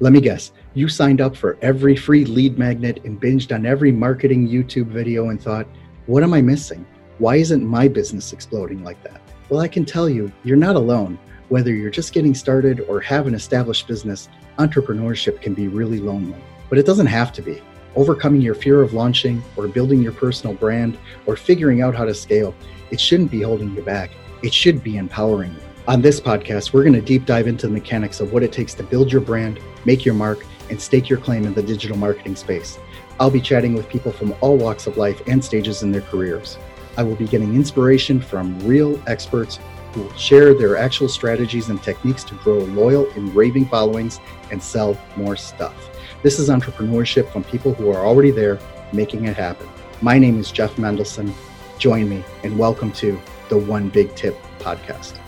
Let me guess, you signed up for every free lead magnet and binged on every marketing YouTube video and thought, what am I missing? Why isn't my business exploding like that? Well, I can tell you, you're not alone. Whether you're just getting started or have an established business, entrepreneurship can be really lonely. But it doesn't have to be. Overcoming your fear of launching or building your personal brand or figuring out how to scale, it shouldn't be holding you back. It should be empowering you. On this podcast, we're going to deep dive into the mechanics of what it takes to build your brand, make your mark, and stake your claim in the digital marketing space. I'll be chatting with people from all walks of life and stages in their careers. I will be getting inspiration from real experts who will share their actual strategies and techniques to grow loyal and raving followings and sell more stuff. This is entrepreneurship from people who are already there making it happen. My name is Jeff Mendelson. Join me and welcome to the One Big Tip podcast.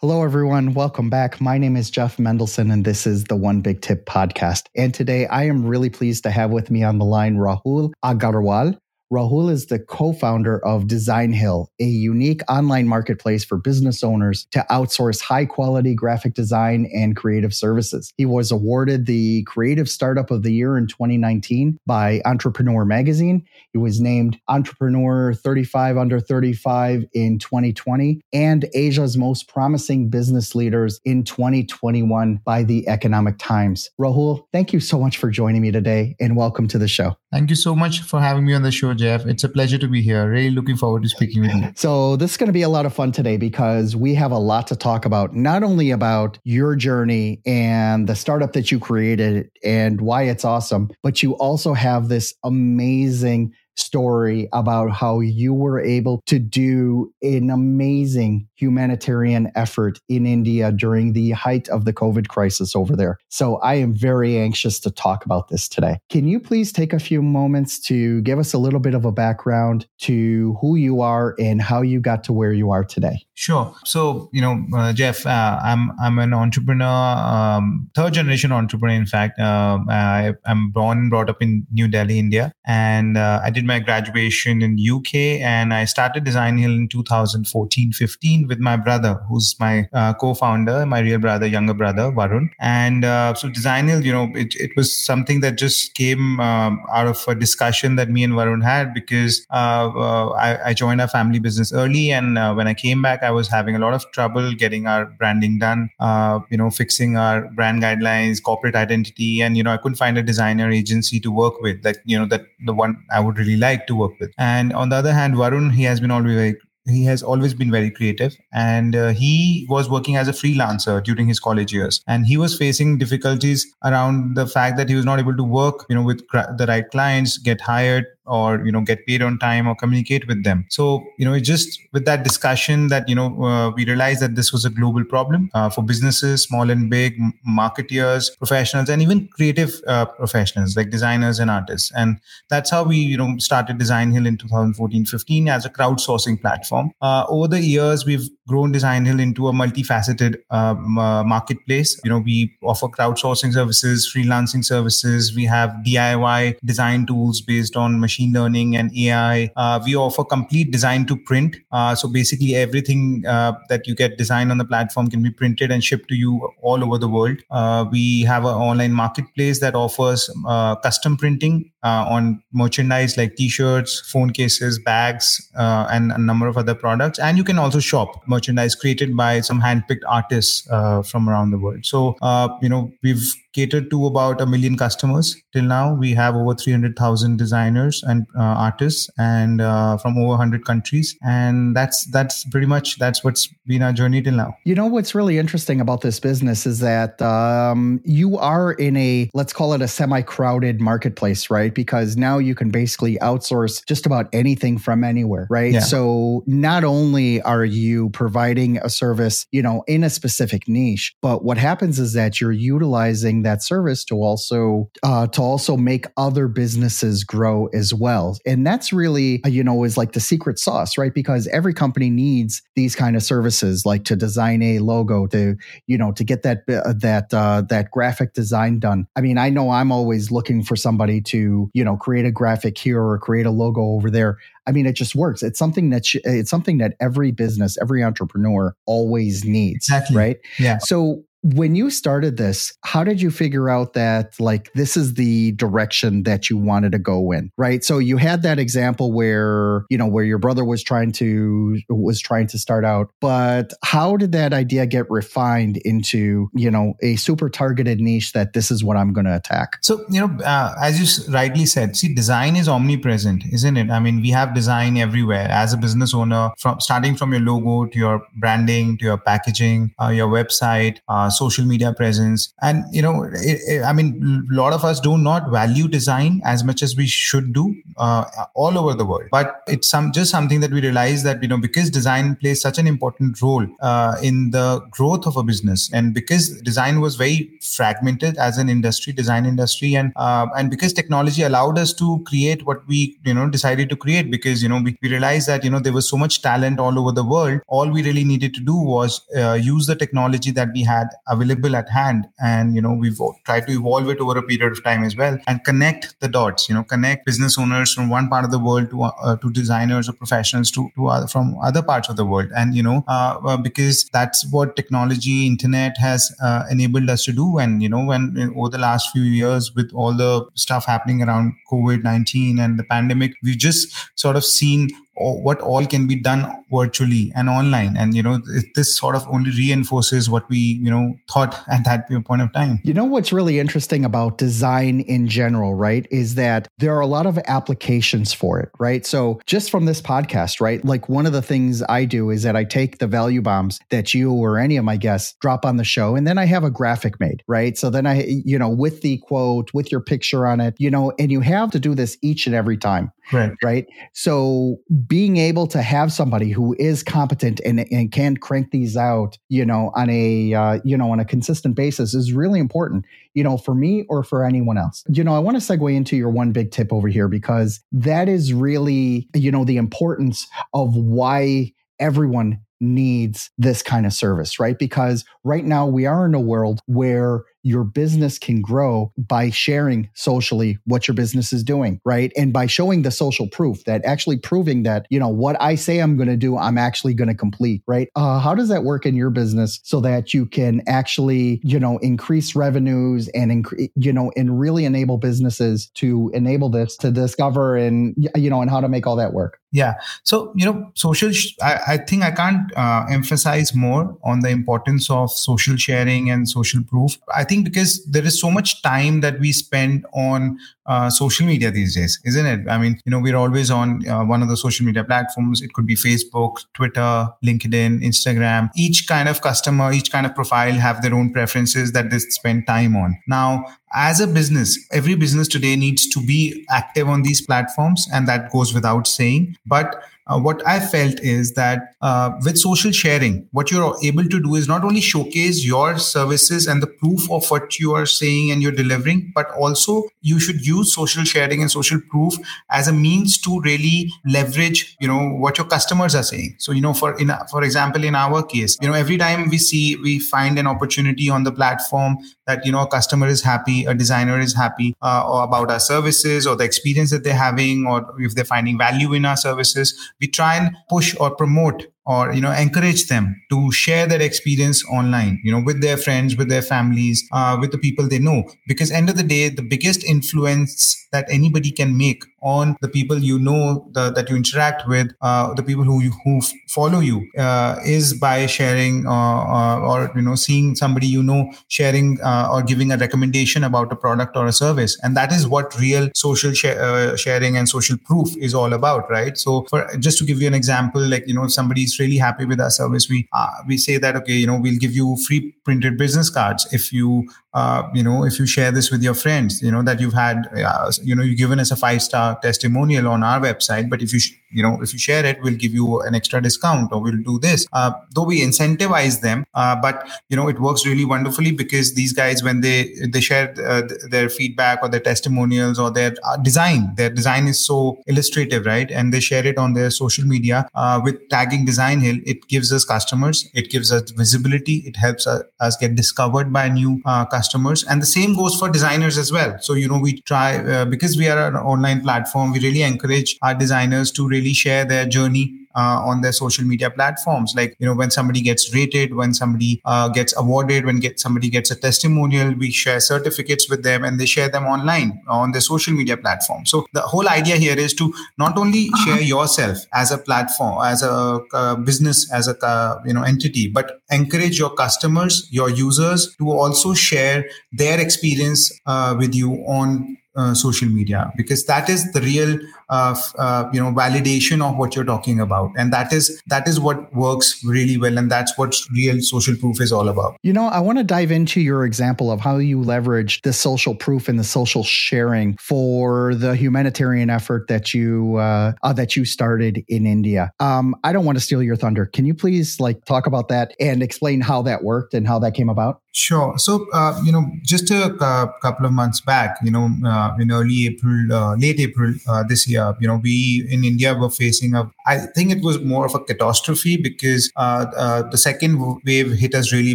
Hello, everyone. Welcome back. My name is Jeff Mendelson, and this is the One Big Tip podcast. And today I am really pleased to have with me on the line Rahul Aggarwal. Rahul is the co founder of Design Hill, a unique online marketplace for business owners to outsource high quality graphic design and creative services. He was awarded the Creative Startup of the Year in 2019 by Entrepreneur Magazine. He was named Entrepreneur 35 Under 35 in 2020 and Asia's Most Promising Business Leaders in 2021 by the Economic Times. Rahul, thank you so much for joining me today and welcome to the show. Thank you so much for having me on the show, Jeff. It's a pleasure to be here. Really looking forward to speaking with you. So, this is going to be a lot of fun today because we have a lot to talk about, not only about your journey and the startup that you created and why it's awesome, but you also have this amazing story about how you were able to do an amazing humanitarian effort in India during the height of the COVID crisis over there. So I am very anxious to talk about this today. Can you please take a few moments to give us a little bit of a background to who you are and how you got to where you are today? Sure. So, you know, uh, Jeff, uh, I'm I'm an entrepreneur, um, third generation entrepreneur. In fact, uh, I, am born and brought up in New Delhi, India, and uh, I did my graduation in UK, and I started Design Hill in 2014-15 with my brother, who's my uh, co-founder, my real brother, younger brother, Varun. And uh, so, Design Hill, you know, it, it was something that just came um, out of a discussion that me and Varun had because I, I, joined our family business early, and when I came back. Was having a lot of trouble getting our branding done, uh, you know, fixing our brand guidelines, corporate identity, and you know, I couldn't find a designer agency to work with, like you know, that the one I would really like to work with. And on the other hand, Varun, he has been always very he has always been very creative and uh, he was working as a freelancer during his college years and he was facing difficulties around the fact that he was not able to work you know with the right clients get hired or you know get paid on time or communicate with them. So you know just with that discussion that you know uh, we realized that this was a global problem uh, for businesses small and big marketeers professionals and even creative uh, professionals like designers and artists. And that's how we you know started design hill in 2014-15 as a crowdsourcing platform. Uh, over the years we've grown design hill into a multifaceted um, uh, marketplace. You know we offer crowdsourcing services freelancing services. We have diy design tools based on machine machine learning and AI. Uh, we offer complete design to print. Uh, so basically, everything uh, that you get designed on the platform can be printed and shipped to you all over the world. Uh, we have an online marketplace that offers uh, custom printing on merchandise like t-shirts, phone cases, bags, and a number of other products. And you can also shop merchandise created by some handpicked artists from around the world. So you know we've catered to about a million customers till now. We have over 300,000 designers and uh, artists and uh, from over 100 countries. And that's that's pretty much that's what's been our journey till now. You know what's really interesting about this business is that um, you are in a let's call it a semi-crowded marketplace, right? Because now you can basically outsource just about anything from anywhere, right? Yeah. So not only are you providing a service, you know, in a specific niche, but what happens is that you're utilizing that service to also uh, to also make other businesses grow as well. And that's really you know is like the secret sauce, right? Because every company needs these kind of services, like to design a logo, to you know to get that uh, that uh, that graphic design done. I mean, I know I'm always looking for somebody to you know create a graphic here or create a logo over there. I mean, it just works. It's something that sh- it's something that every business, every entrepreneur always needs. Exactly. Right. Yeah. So when you started this, how did you figure out that like this is the direction that you wanted to go in? Right. So you had that example where, you know, where your brother was trying to was trying to start out, but how did that idea get refined into, you know, a super targeted niche that this is what I'm going to attack? So, you know, uh, as you rightly said, see design is omnipresent, isn't it? I mean, we have design everywhere as a business owner from starting from your logo to your branding to your packaging, uh, your website, uh, social media presence. And you know it, it, i mean a lot of us do not value design as much as we should do uh, all over the world. But it's some just something that we realize that you know because design plays such an important role uh, in the growth of a business and because design was very fragmented as an industry design industry and uh, and because technology allowed us to create what we you know decided to create because you know we, we realized that you know there was so much talent all over the world all we really needed to do was uh, use the technology that we had available at hand and you know we've tried to evolve it over a period of time as well and connect the dots you know connect business owners from one part of the world to uh, to designers or professionals to, to other, from other parts of the world. And you know uh, uh because that's what technology internet has uh, enabled us to do. And you know when over the last few years with all the stuff happening around covid-19 and the pandemic we've just sort of seen what all can be done virtually and online. And you know this sort of only reinforces what we you know thought at that point of time. You know what's really interesting about design in general right is that there are a lot of applications for it right? So just from this podcast right like one of the things i do is that i take the value bombs that you or any of my guests drop on the show and then i have a graphic made right? So then i you know with the quote with your picture on it you know and you have to do this each and every time right right so being able to have somebody who is competent and, and can crank these out, you know, on a uh, you know on a consistent basis is really important, you know, for me or for anyone else. You know, I want to segue into your one big tip over here because that is really you know the importance of why everyone needs this kind of service, right? Because right now we are in a world where your business can grow by sharing socially what your business is doing, right? And by showing the social proof that actually proving that, you know, what I say I'm going to do, I'm actually going to complete, right? Uh, how does that work in your business so that you can actually, you know, increase revenues and, incre- you know, and really enable businesses to enable this to discover and, you know, and how to make all that work? Yeah. So, you know, social, sh- I, I, think I can't uh, emphasize more on the importance of social sharing and social proof. I think because there is so much time that we spend on uh, social media these days, isn't it? I mean, you know, we're always on uh, one of the social media platforms. It could be Facebook, Twitter, LinkedIn, Instagram. Each kind of customer, each kind of profile have their own preferences that they spend time on. Now, as a business, every business today needs to be active on these platforms, and that goes without saying. But uh, what I felt is that uh, with social sharing, what you're able to do is not only showcase your services and the proof of what you are saying and you're delivering, but also you should use social sharing and social proof as a means to really leverage, you know, what your customers are saying. So, you know, for in for example, in our case, you know, every time we see we find an opportunity on the platform that you know a customer is happy, a designer is happy, uh, about our services or the experience that they're having, or if they're finding value in our services we try and push or promote or you know encourage them to share their experience online you know with their friends with their families uh, with the people they know. Because end of the day the biggest influence that anybody can make on the people you know the, that you interact with uh, the people who you, who follow you uh, is by sharing uh, uh, or you know seeing somebody you know sharing uh, or giving a recommendation about a product or a service. And that is what real social sh- sharing and social proof is all about right? So for just to give you an example like you know if really happy with our service, we uh, we say that okay, you know, we'll give you free printed business cards if you uh, you know if you share this with your friends you know that you've had uh, you know you've given us a five star testimonial on our website but if you sh- you know if you share it we'll give you an extra discount or we'll do this. Uh, though we incentivize them uh, but you know it works really wonderfully because these guys when they they share uh, their feedback or their testimonials or their design their design is so illustrative right? And they share it on their social media with tagging design hill it gives us customers it gives us visibility it helps us, get discovered by new uh, customers. And the same goes for designers as well. So you know we try uh, because we are an online platform we really encourage our designers to really share their journey uh, on their social media platforms. Like, you know, when somebody gets rated, when somebody uh, gets awarded, when get somebody gets a testimonial, we share certificates with them and they share them online on their social media platform. So the whole idea here is to not only share yourself as a platform, as a uh, business, as a uh, you know entity, but encourage your customers, your users to also share their experience uh, with you on uh, social media because that is the real uh, you know validation of what you're talking about. And that is that is what works really well. And that's what real social proof is all about. You know i want to dive into your example of how you leverage the social proof and the social sharing for the humanitarian effort that you uh, uh, that you started in india. Um, i don't want to steal your thunder. Can you please like talk about that and explain how that worked and how that came about? Sure. So, uh, you know, just a uh, couple of months back, you know, uh, in early April, uh, late April uh, this year, you know, we in India were facing a, I think it was more of a catastrophe because uh, the second wave hit us really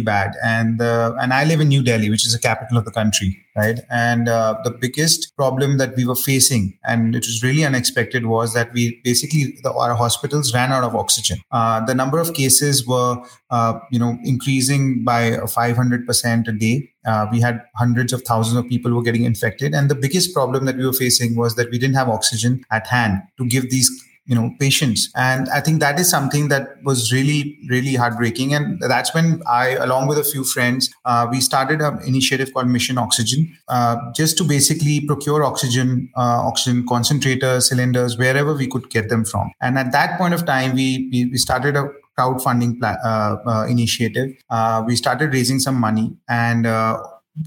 bad. And, and I live in New Delhi, which is the capital of the country right? And uh, the biggest problem that we were facing, and it was really unexpected, was that we basically the, our hospitals ran out of oxygen. Uh, the number of cases were, uh, you know, increasing by 500 percent a day. Uh, we had hundreds of thousands of people were getting infected, and the biggest problem that we were facing was that we didn't have oxygen at hand to give these you know patients and i think that is something that was really really heartbreaking. And that's when i along with a few friends uh, we started an initiative called mission oxygen uh, just to basically procure oxygen uh, oxygen concentrators cylinders wherever we could get them from. And at that point of time we we, we started a crowdfunding pla- uh, uh, initiative. Uh, we started raising some money. And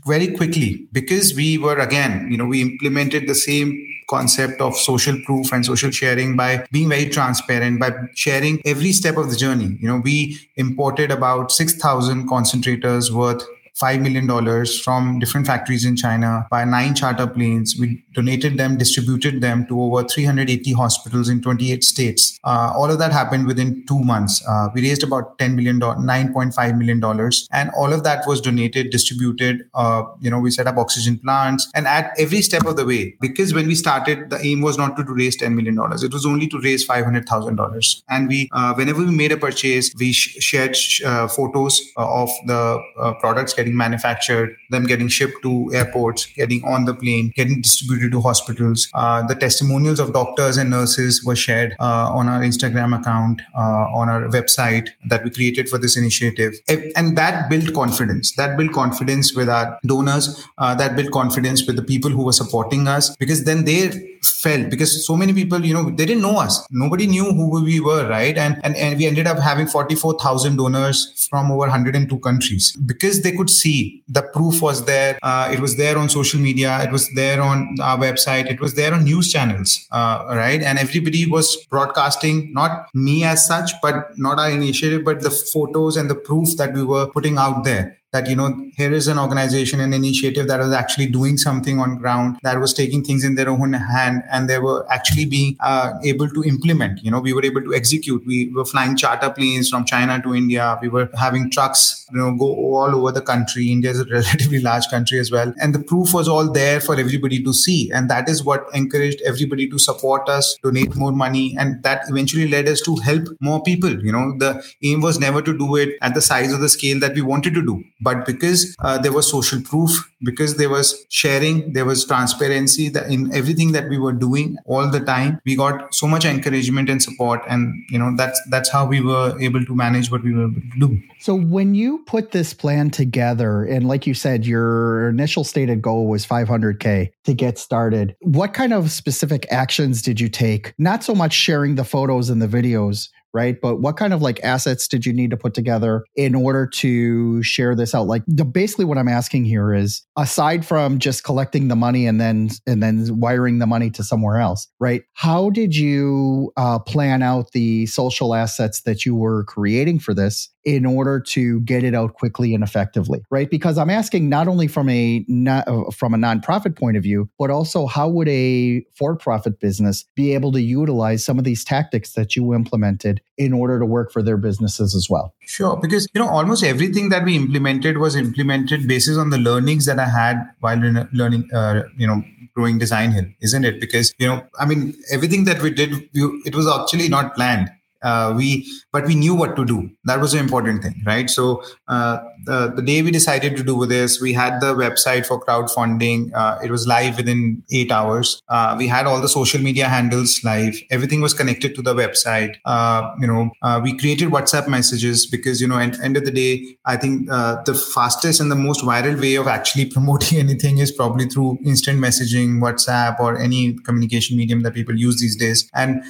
very quickly because we were again you know we implemented the same concept of social proof and social sharing by being very transparent by sharing every step of the journey. You know we imported about 6000 concentrators worth $5 million from different factories in China by nine charter planes. We donated them, distributed them to over 380 hospitals in 28 states. Uh, all of that happened within two months. Uh, we raised about $10 million, $9.5 million. And all of that was donated, distributed. Uh, you know, we set up oxygen plants and at every step of the way, because when we started, the aim was not to, raise $10 million. It was only to raise $500,000. And we, uh, whenever we made a purchase, we sh- shared sh- uh, photos uh, of the products getting getting manufactured, them getting shipped to airports, getting on the plane, getting distributed to hospitals. Uh, the testimonials of doctors and nurses were shared uh, on our Instagram account, uh, on our website that we created for this initiative. And that built confidence. That built confidence with our donors. Uh, that built confidence with the people who were supporting us because then they felt because so many people, you know, they didn't know us. Nobody knew who we were, right? And and, and we ended up having 44,000 donors from over 102 countries because they could see the proof was there. Uh, it was there on social media. It was there on our website. It was there on news channels, uh, right? And everybody was broadcasting, not me as such, but not our initiative, but the photos and the proof that we were putting out there that you know here is an organization an initiative that was actually doing something on ground that was taking things in their own hand and they were actually being uh, able to implement. You know we were able to execute. We were flying charter planes from china to india. We were having trucks you know go all over the country. India is a relatively large country as well. And the proof was all there for everybody to see. And that is what encouraged everybody to support us donate more money. And that eventually led us to help more people. You know the aim was never to do it at the size of the scale that we wanted to do but because uh, there was social proof because there was sharing there was transparency that in everything that we were doing all the time we got so much encouragement and support and you know that's that's how we were able to manage what we were able to do. So when you put this plan together and like you said your initial stated goal was 500k to get started what kind of specific actions did you take? Not so much sharing the photos and the videos right? But what kind of like assets did you need to put together in order to share this out? Like the, basically what I'm asking here is aside from just collecting the money and then and then wiring the money to somewhere else, right? How did you uh, plan out the social assets that you were creating for this in order to get it out quickly and effectively, right? Because I'm asking not only from a not, from a nonprofit point of view, but also how would a for-profit business be able to utilize some of these tactics that you implemented in order to work for their businesses as well? Sure, because you know almost everything that we implemented was implemented basis on the learnings that I had while learning, uh, you know, growing Design Hill, isn't it? Because you know, I mean, everything that we did, it was actually not planned uh, we but we knew what to do. That was the important thing right? So uh, the, the day we decided to do this we had the website for crowdfunding. Uh, it was live within eight hours. Uh, we had all the social media handles live. Everything was connected to the website. Uh, you know uh, we created whatsapp messages because you know at end of the day i think the fastest and the most viral way of actually promoting anything is probably through instant messaging whatsapp or any communication medium that people use these days. And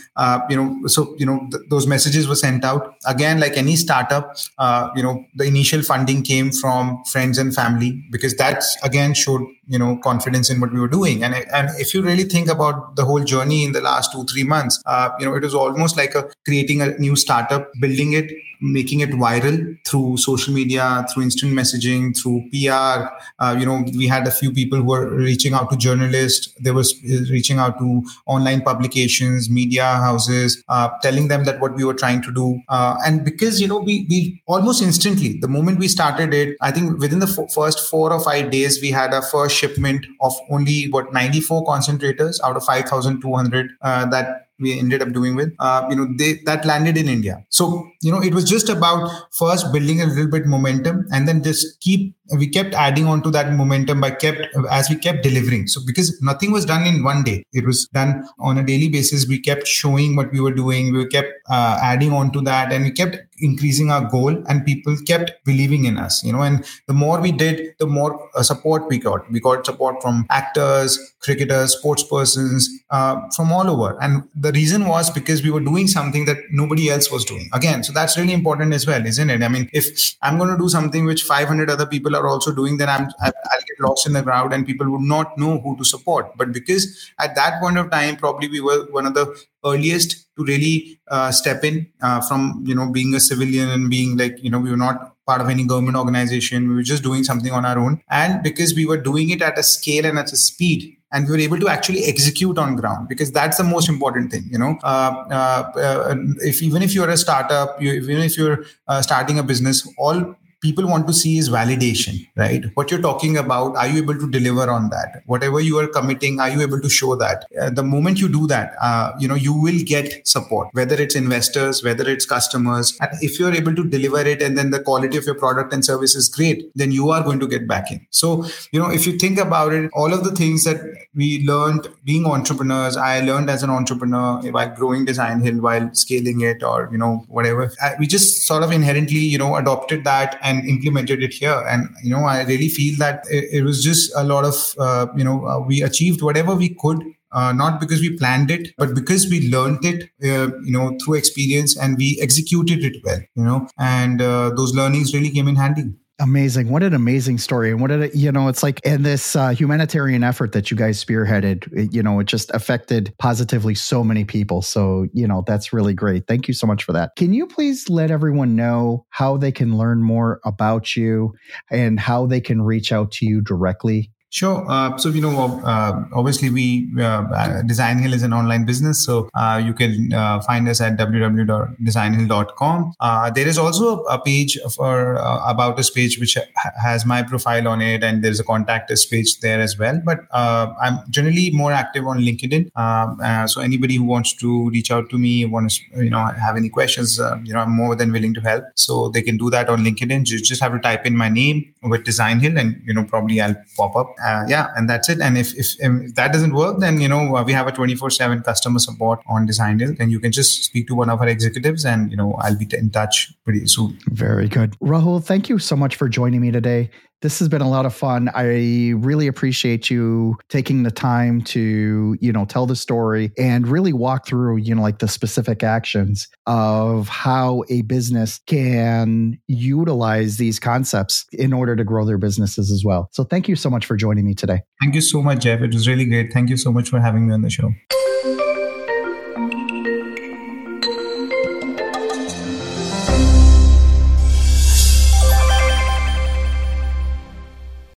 you know so you know th- those messages were sent out. Again like any startup uh, you know the initial funding came from friends and family because that's again showed you know confidence in what we were doing. And and if you really think about the whole journey in the last 2 3 months uh, you know it was almost like a creating a new startup building it making it viral through social media through instant messaging through pr uh, you know we had a few people who were reaching out to journalists. They were reaching out to online publications media houses uh, telling them that what we were trying to do. Uh, and because you know we we almost instantly the moment we started it i think within the f- first 4 or 5 days we had our first shipment of only what 94 concentrators out of 5200 uh, that we ended up doing with. Uh, you know they that landed in india. So you know it was just about first building a little bit momentum and then just keep we kept adding on to that momentum by kept as we kept delivering. So because nothing was done in one day. It was done on a daily basis. We kept showing what we were doing. We kept uh, adding on to that and we kept increasing our goal and people kept believing in us you know and the more we did the more uh, support we got. We got support from actors cricketers sports persons uh, from all over. And the reason was because we were doing something that nobody else was doing. Again so that's really important as well isn't it? I mean if i'm going to do something which 500 other people are also doing then i'm i'll get lost in the crowd and people would not know who to support. But because at that point of time probably we were one of the earliest to really uh, step in uh, from you know being a civilian and being like you know we were not part of any government organization. We were just doing something on our own. And because we were doing it at a scale and at a speed and we were able to actually execute on ground because that's the most important thing you know. Uh, uh, uh if even if you're a startup you, even if you're uh, starting a business all people want to see is validation, right? What you're talking about, are you able to deliver on that? Whatever you are committing, are you able to show that? Uh, the moment you do that, uh, you know, you will get support, whether it's investors, whether it's customers. And if you're able to deliver it and then the quality of your product and service is great, then you are going to get back in. So, you know, if you think about it, all of the things that we learned being entrepreneurs, I learned as an entrepreneur while growing Design Hill, while scaling it or, you know, whatever, we just sort of inherently, you know, adopted that and implemented it here. And you know, I really feel that it, it was just a lot of uh, you know uh, we achieved whatever we could uh, not because we planned it, but because we learned it, uh, you know, through experience and we executed it well, you know, and uh, those learnings really came in handy. Amazing. What an amazing story. And what did it, you know, it's like, in this uh, humanitarian effort that you guys spearheaded, it, you know, it just affected positively so many people. So, you know, that's really great. Thank you so much for that. Can you please let everyone know how they can learn more about you and how they can reach out to you directly Sure. Uh, so, you know, uh, obviously, we uh, Design Hill is an online business. So, uh, you can uh, find us at www.designhill.com. Uh, there is also a page for about us page which ha- has my profile on it, and there's a contact us page there as well. But I'm generally more active on LinkedIn. Um, so, anybody who wants to reach out to me, wants you know have any questions, you know, I'm more than willing to help. So, they can do that on LinkedIn. You just have to type in my name with Design Hill, and you know, probably I'll pop up uh, yeah, and that's it. And if, if, if that doesn't work, then you know uh, we have a twenty four seven customer support on Design Hill, and you can just speak to one of our executives, and you know I'll be in touch pretty soon. Very good, Rahul. Thank you so much for joining me today. This has been a lot of fun. I really appreciate you taking the time to, you know, tell the story and really walk through, you know, like the specific actions of how a business can utilize these concepts in order to grow their businesses as well. So thank you so much for joining me today. Thank you so much, Jeff. It was really great. Thank you so much for having me on the show.